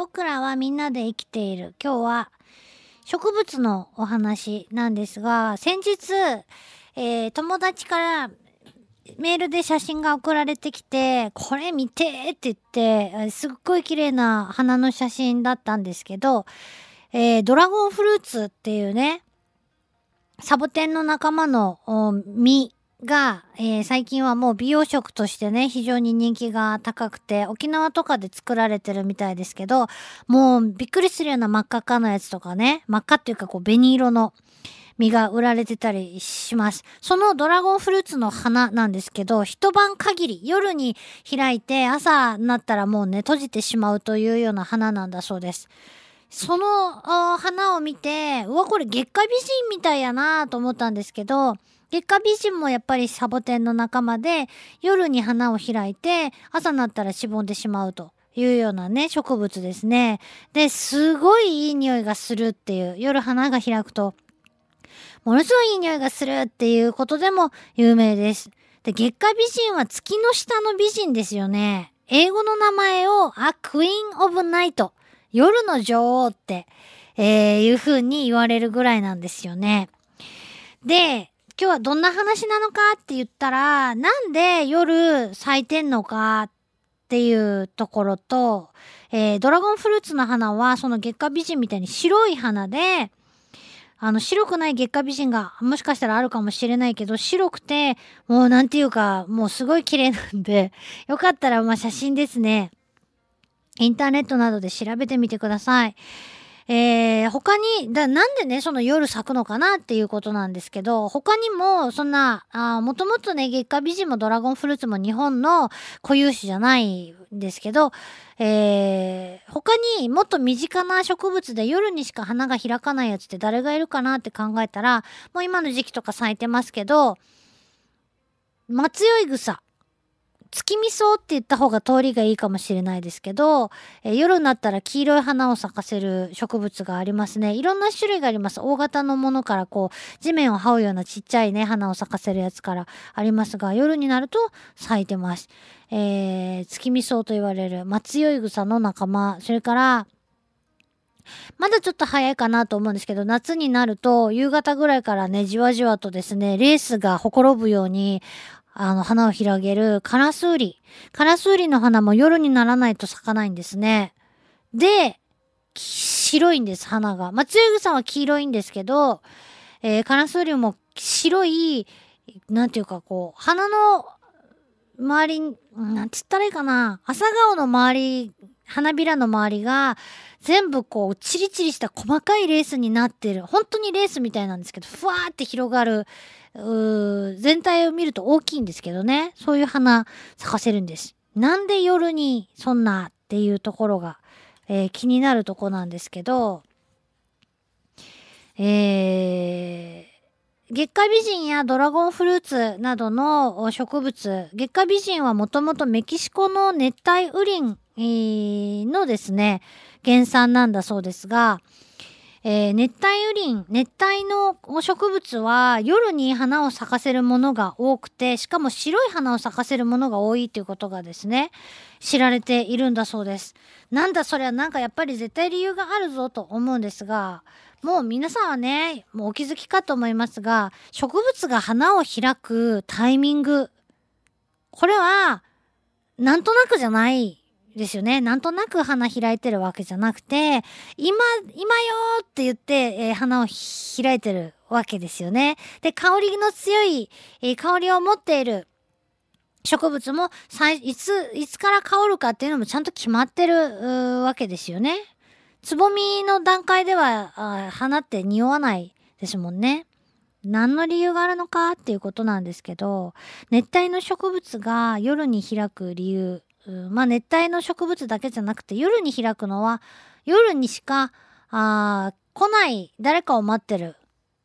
僕らはみんなで生きている。今日は植物のお話なんですが、先日、えー、友達からメールで写真が送られてきて、これ見てって言って、すっごい綺麗な花の写真だったんですけど、えー、ドラゴンフルーツっていうね、サボテンの仲間の実が、えー、最近はもう美容食としてね、非常に人気が高くて、沖縄とかで作られてるみたいですけど、もうびっくりするような真っ赤っかなやつとかね、真っ赤っていうかこう紅色の実が売られてたりします。そのドラゴンフルーツの花なんですけど、一晩限り夜に開いて朝になったらもうね、閉じてしまうというような花なんだそうです。その花を見て、うわ、これ月下美人みたいやなと思ったんですけど、月下美人もやっぱりサボテンの仲間で、夜に花を開いて、朝になったらしぼんでしまうと。いうようなね、植物ですね。で、すごいいい匂いがするっていう、夜花が開くと、ものすごいいい匂いがするっていうことでも有名です。で、月下美人は月の下の美人ですよね。英語の名前を A Queen of Night 夜の女王って、えー、いう風に言われるぐらいなんですよね。で、今日はどんな話なのかって言ったら、なんで夜咲いてんのかっていうところと、えー、ドラゴンフルーツの花はその月下美人みたいに白い花で、あの白くない月下美人がもしかしたらあるかもしれないけど、白くて、もうなんていうか、もうすごい綺麗なんで、よかったらまあ写真ですね。インターネットなどで調べてみてください。えー、他に、だ、なんでね、その夜咲くのかなっていうことなんですけど、他にも、そんな、あもともとね、月下美人もドラゴンフルーツも日本の固有種じゃないんですけど、えー、他にもっと身近な植物で夜にしか花が開かないやつって誰がいるかなって考えたら、もう今の時期とか咲いてますけど、松酔い草。月見草って言った方が通りがいいかもしれないですけど、えー、夜になったら黄色い花を咲かせる植物がありますね。いろんな種類があります。大型のものからこう、地面を這うようなちっちゃいね、花を咲かせるやつからありますが、夜になると咲いてます。えー、月見草と言われる松酔い草の仲間、それから、まだちょっと早いかなと思うんですけど、夏になると夕方ぐらいからね、じわじわとですね、レースがほころぶようにあの、花を広げるカラスウリ。カラスウリの花も夜にならないと咲かないんですね。で、白いんです、花が。ま、つゆぐさんは黄色いんですけど、えー、カラスウリも白い、なんていうかこう、花の周り、なんつったらいいかな。朝顔の周り、花びらの周りが、全部こう、チリチリした細かいレースになってる。本当にレースみたいなんですけど、ふわーって広がる、全体を見ると大きいんですけどね。そういう花咲かせるんです。なんで夜にそんなっていうところが、えー、気になるとこなんですけど、えー、月下美人やドラゴンフルーツなどの植物、月下美人はもともとメキシコの熱帯雨林、のですね、原産なんだそうですが、えー、熱帯雨林、熱帯の植物は夜に花を咲かせるものが多くて、しかも白い花を咲かせるものが多いということがですね、知られているんだそうです。なんだそれはなんかやっぱり絶対理由があるぞと思うんですが、もう皆さんはね、もうお気づきかと思いますが、植物が花を開くタイミング、これは、なんとなくじゃないですよね。なんとなく花開いてるわけじゃなくて、今、今よって言って、えー、花を開いてるわけですよね。で、香りの強い、えー、香りを持っている植物も、いつ、いつから香るかっていうのもちゃんと決まってるわけですよね。つぼみの段階では花って匂わないですもんね。何の理由があるのかっていうことなんですけど、熱帯の植物が夜に開く理由まあ熱帯の植物だけじゃなくて夜に開くのは夜にしかあ来ない誰かを待ってる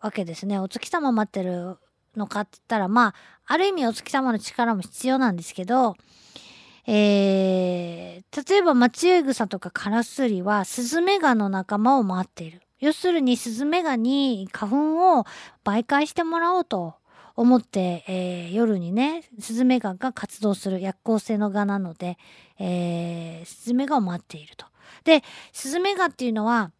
わけですね。お月様待ってるのかって言ったらまあある意味お月様の力も必要なんですけど、えー、例えば松酔草とかカラスリはスズメガの仲間を待っている。要するにスズメガに花粉を媒介してもらおうと思って、えー夜にねスズメガが活動する夜行性の蛾なので、えースズメガを待っていると。でスズメガっていうのは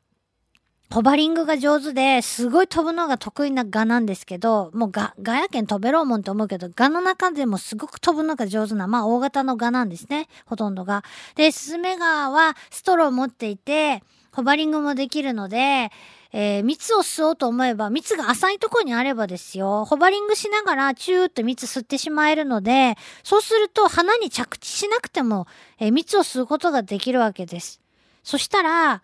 ホバリングが上手ですごい飛ぶのが得意な蛾なんですけどもうガガやけん飛べろうもんと思うけど蛾の中でもすごく飛ぶのが上手なまあ大型の蛾なんですねほとんどが。でスズメガはストローを持っていてホバリングもできるので、えー蜜を吸おうと思えば蜜が浅いところにあればですよホバリングしながらチューッと蜜吸ってしまえるのでそうすると花に着地しなくても、えー蜜を吸うことができるわけです。そしたら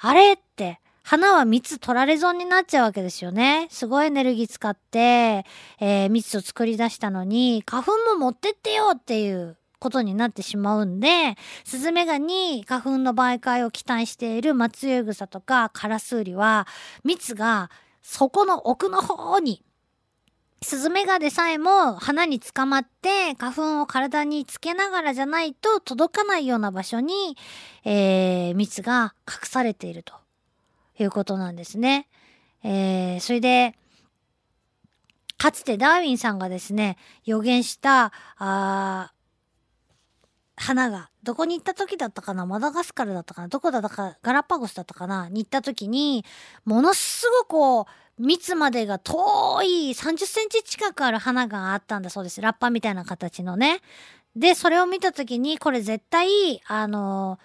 あれって花は蜜取られ損になっちゃうわけですよね。すごいエネルギー使って、えー蜜を作り出したのに花粉も持ってってよっていうことになってしまうんでスズメガに花粉の媒介を期待しているマツユグサとかカラスウリは蜜がそこの奥の方にスズメガでさえも花に捕まって花粉を体につけながらじゃないと届かないような場所に、えー蜜が隠されているということなんですね。えーそれでかつてダーウィンさんがですね予言したあ花がどこに行った時だったかな？マダガスカルだったかな？どこだったか？ガラパゴスだったかな？に行った時にものすごくこう蜜までが遠い30センチ近くある花があったんだそうです。ラッパみたいな形のね。でそれを見た時にこれ絶対あの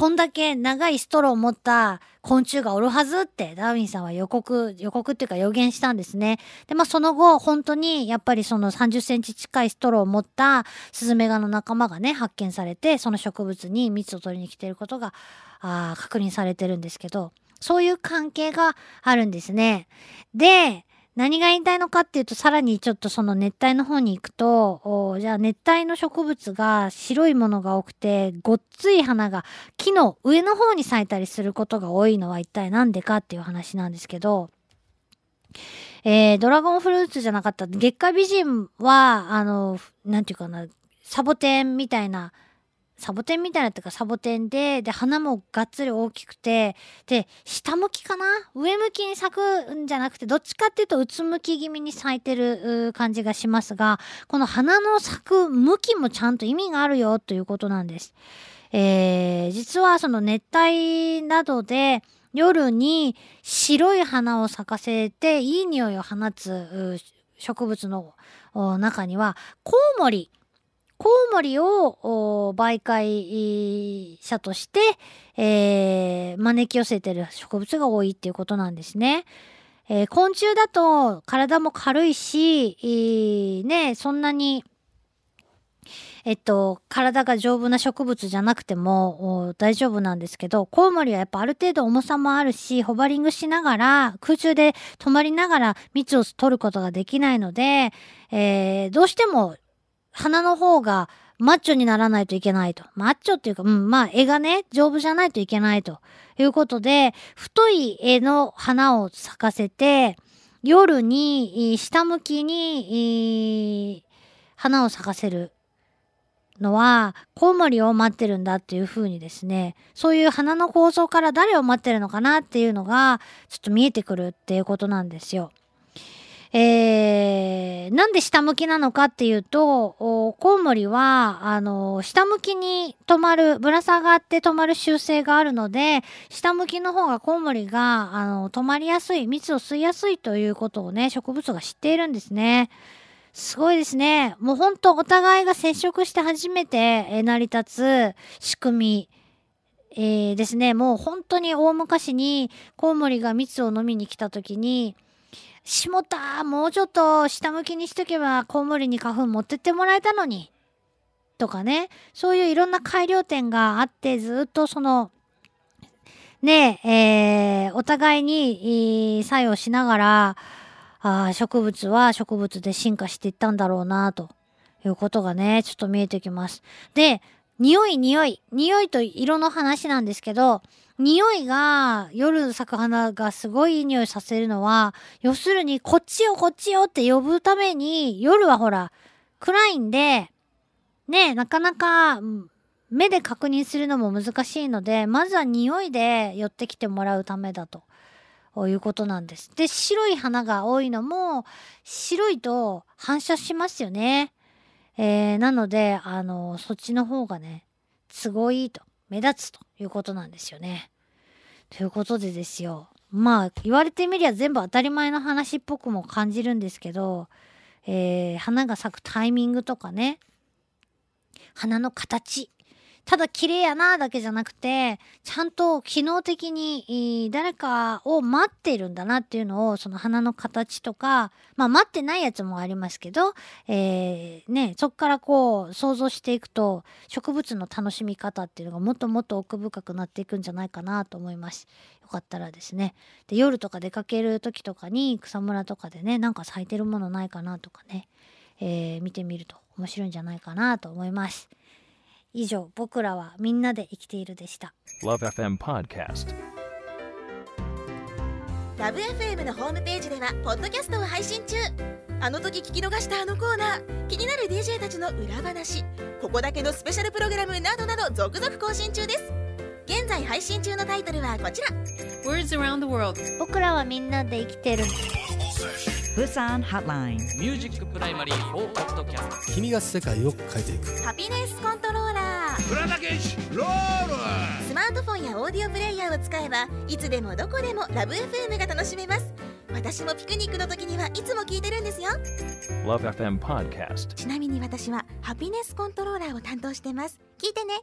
こんだけ長いストローを持った昆虫がおるはずってダーウィンさんは予告予告っていうか予言したんですね。でまあその後本当にやっぱりその30センチ近いストローを持ったスズメガの仲間がね発見されてその植物に蜜を取りに来ていることがあ確認されてるんですけどそういう関係があるんですね。で何が言いたいのかっていうとさらにちょっとその熱帯の方に行くとじゃあ熱帯の植物が白いものが多くてごっつい花が木の上の方に咲いたりすることが多いのは一体何でかっていう話なんですけど、えードラゴンフルーツじゃなかった。月下美人はあのなんていうかなサボテンみたいなサボテンみたいなっていうかサボテンでで花もがっつり大きくてで下向きかな？上向きに咲くんじゃなくてどっちかっていうとうつむき気味に咲いてる感じがしますがこの花の咲く向きもちゃんと意味があるよということなんです。えー実はその熱帯などで夜に白い花を咲かせていい匂いを放つ植物の中にはコウモリコウモリを媒介者として、えー招き寄せてる植物が多いっていうことなんですね。えー昆虫だと体も軽いし、えーね、そんなに、えっと、体が丈夫な植物じゃなくても大丈夫なんですけど、コウモリはやっぱある程度重さもあるし、ホバリングしながら、空中で止まりながら蜜を取ることができないので、えーどうしても花の方がマッチョにならないといけないと。マッチョっていうか、うん、まあ絵がね、丈夫じゃないといけないということで、太い絵の花を咲かせて、夜に下向きに花を咲かせるのはコウモリを待ってるんだっていう風にですねそういう花の構造から誰を待ってるのかなっていうのがちょっと見えてくるっていうことなんですよ。えーなんで下向きなのかっていうとコウモリはあの下向きに止まるぶら下がって止まる習性があるので下向きの方がコウモリがあの止まりやすい蜜を吸いやすいということをね植物が知っているんですね。すごいですね。もう本当お互いが接触して初めて成り立つ仕組み、えーですね。もう本当に大昔にコウモリが蜜を飲みに来た時に「しもたもうちょっと下向きにしとけばコウモリに花粉持ってってもらえたのに」とかねそういういろんな改良点があってずっとそのねえーお互いに、作用しながらあ植物は植物で進化していったんだろうなということがねちょっと見えてきます。で匂い匂い匂いと色の話なんですけど匂いが夜咲く花がすごいいい匂いさせるのは要するにこっちよこっちよって呼ぶために夜はほら暗いんでねなかなか目で確認するのも難しいのでまずは匂いで寄ってきてもらうためだということなんです。で、白い花が多いのも、白いと反射しますよね。えー、なので、あの、そっちの方がね、都合いいと、目立つということなんですよね。ということでですよ。まあ、言われてみりゃ全部当たり前の話っぽくも感じるんですけど、えー、花が咲くタイミングとかね、花の形、ただ綺麗やなだけじゃなくて、ちゃんと機能的に誰かを待ってるんだなっていうのを、その花の形とか、まあ待ってないやつもありますけど、えー、ね、そっからこう想像していくと、植物の楽しみ方っていうのがもっともっと奥深くなっていくんじゃないかなと思います。よかったらですね。で、夜とか出かける時とかに草むらとかでね、なんか咲いてるものないかなとかね、えー、見てみると面白いんじゃないかなと思います。以上僕らはみんなで生きているでした。LoveFM Podcast ラブ f m のホームページではポッドキャストを配信中。あの時聞き逃したあのコーナー気になる DJ たちの裏話ここだけのスペシャルプログラムなどなど続々更新中です。現在配信中のタイトルはこちら。Words around the world 僕らはみんなで生きてる Busan Hotline. ミュージックプライマリー4ポッドキャスト君が世界を変えていく。ハピネスコントローラー浦田健士ロール。スマートフォンやオーディオプレイヤーを使えばいつでもどこでもラブ f m が楽しめます。私もピクニックの時にはいつも聞いてるんですよ。LoveFM Podcast. ちなみに私はハピネスコントローラーを担当してます。聞いてね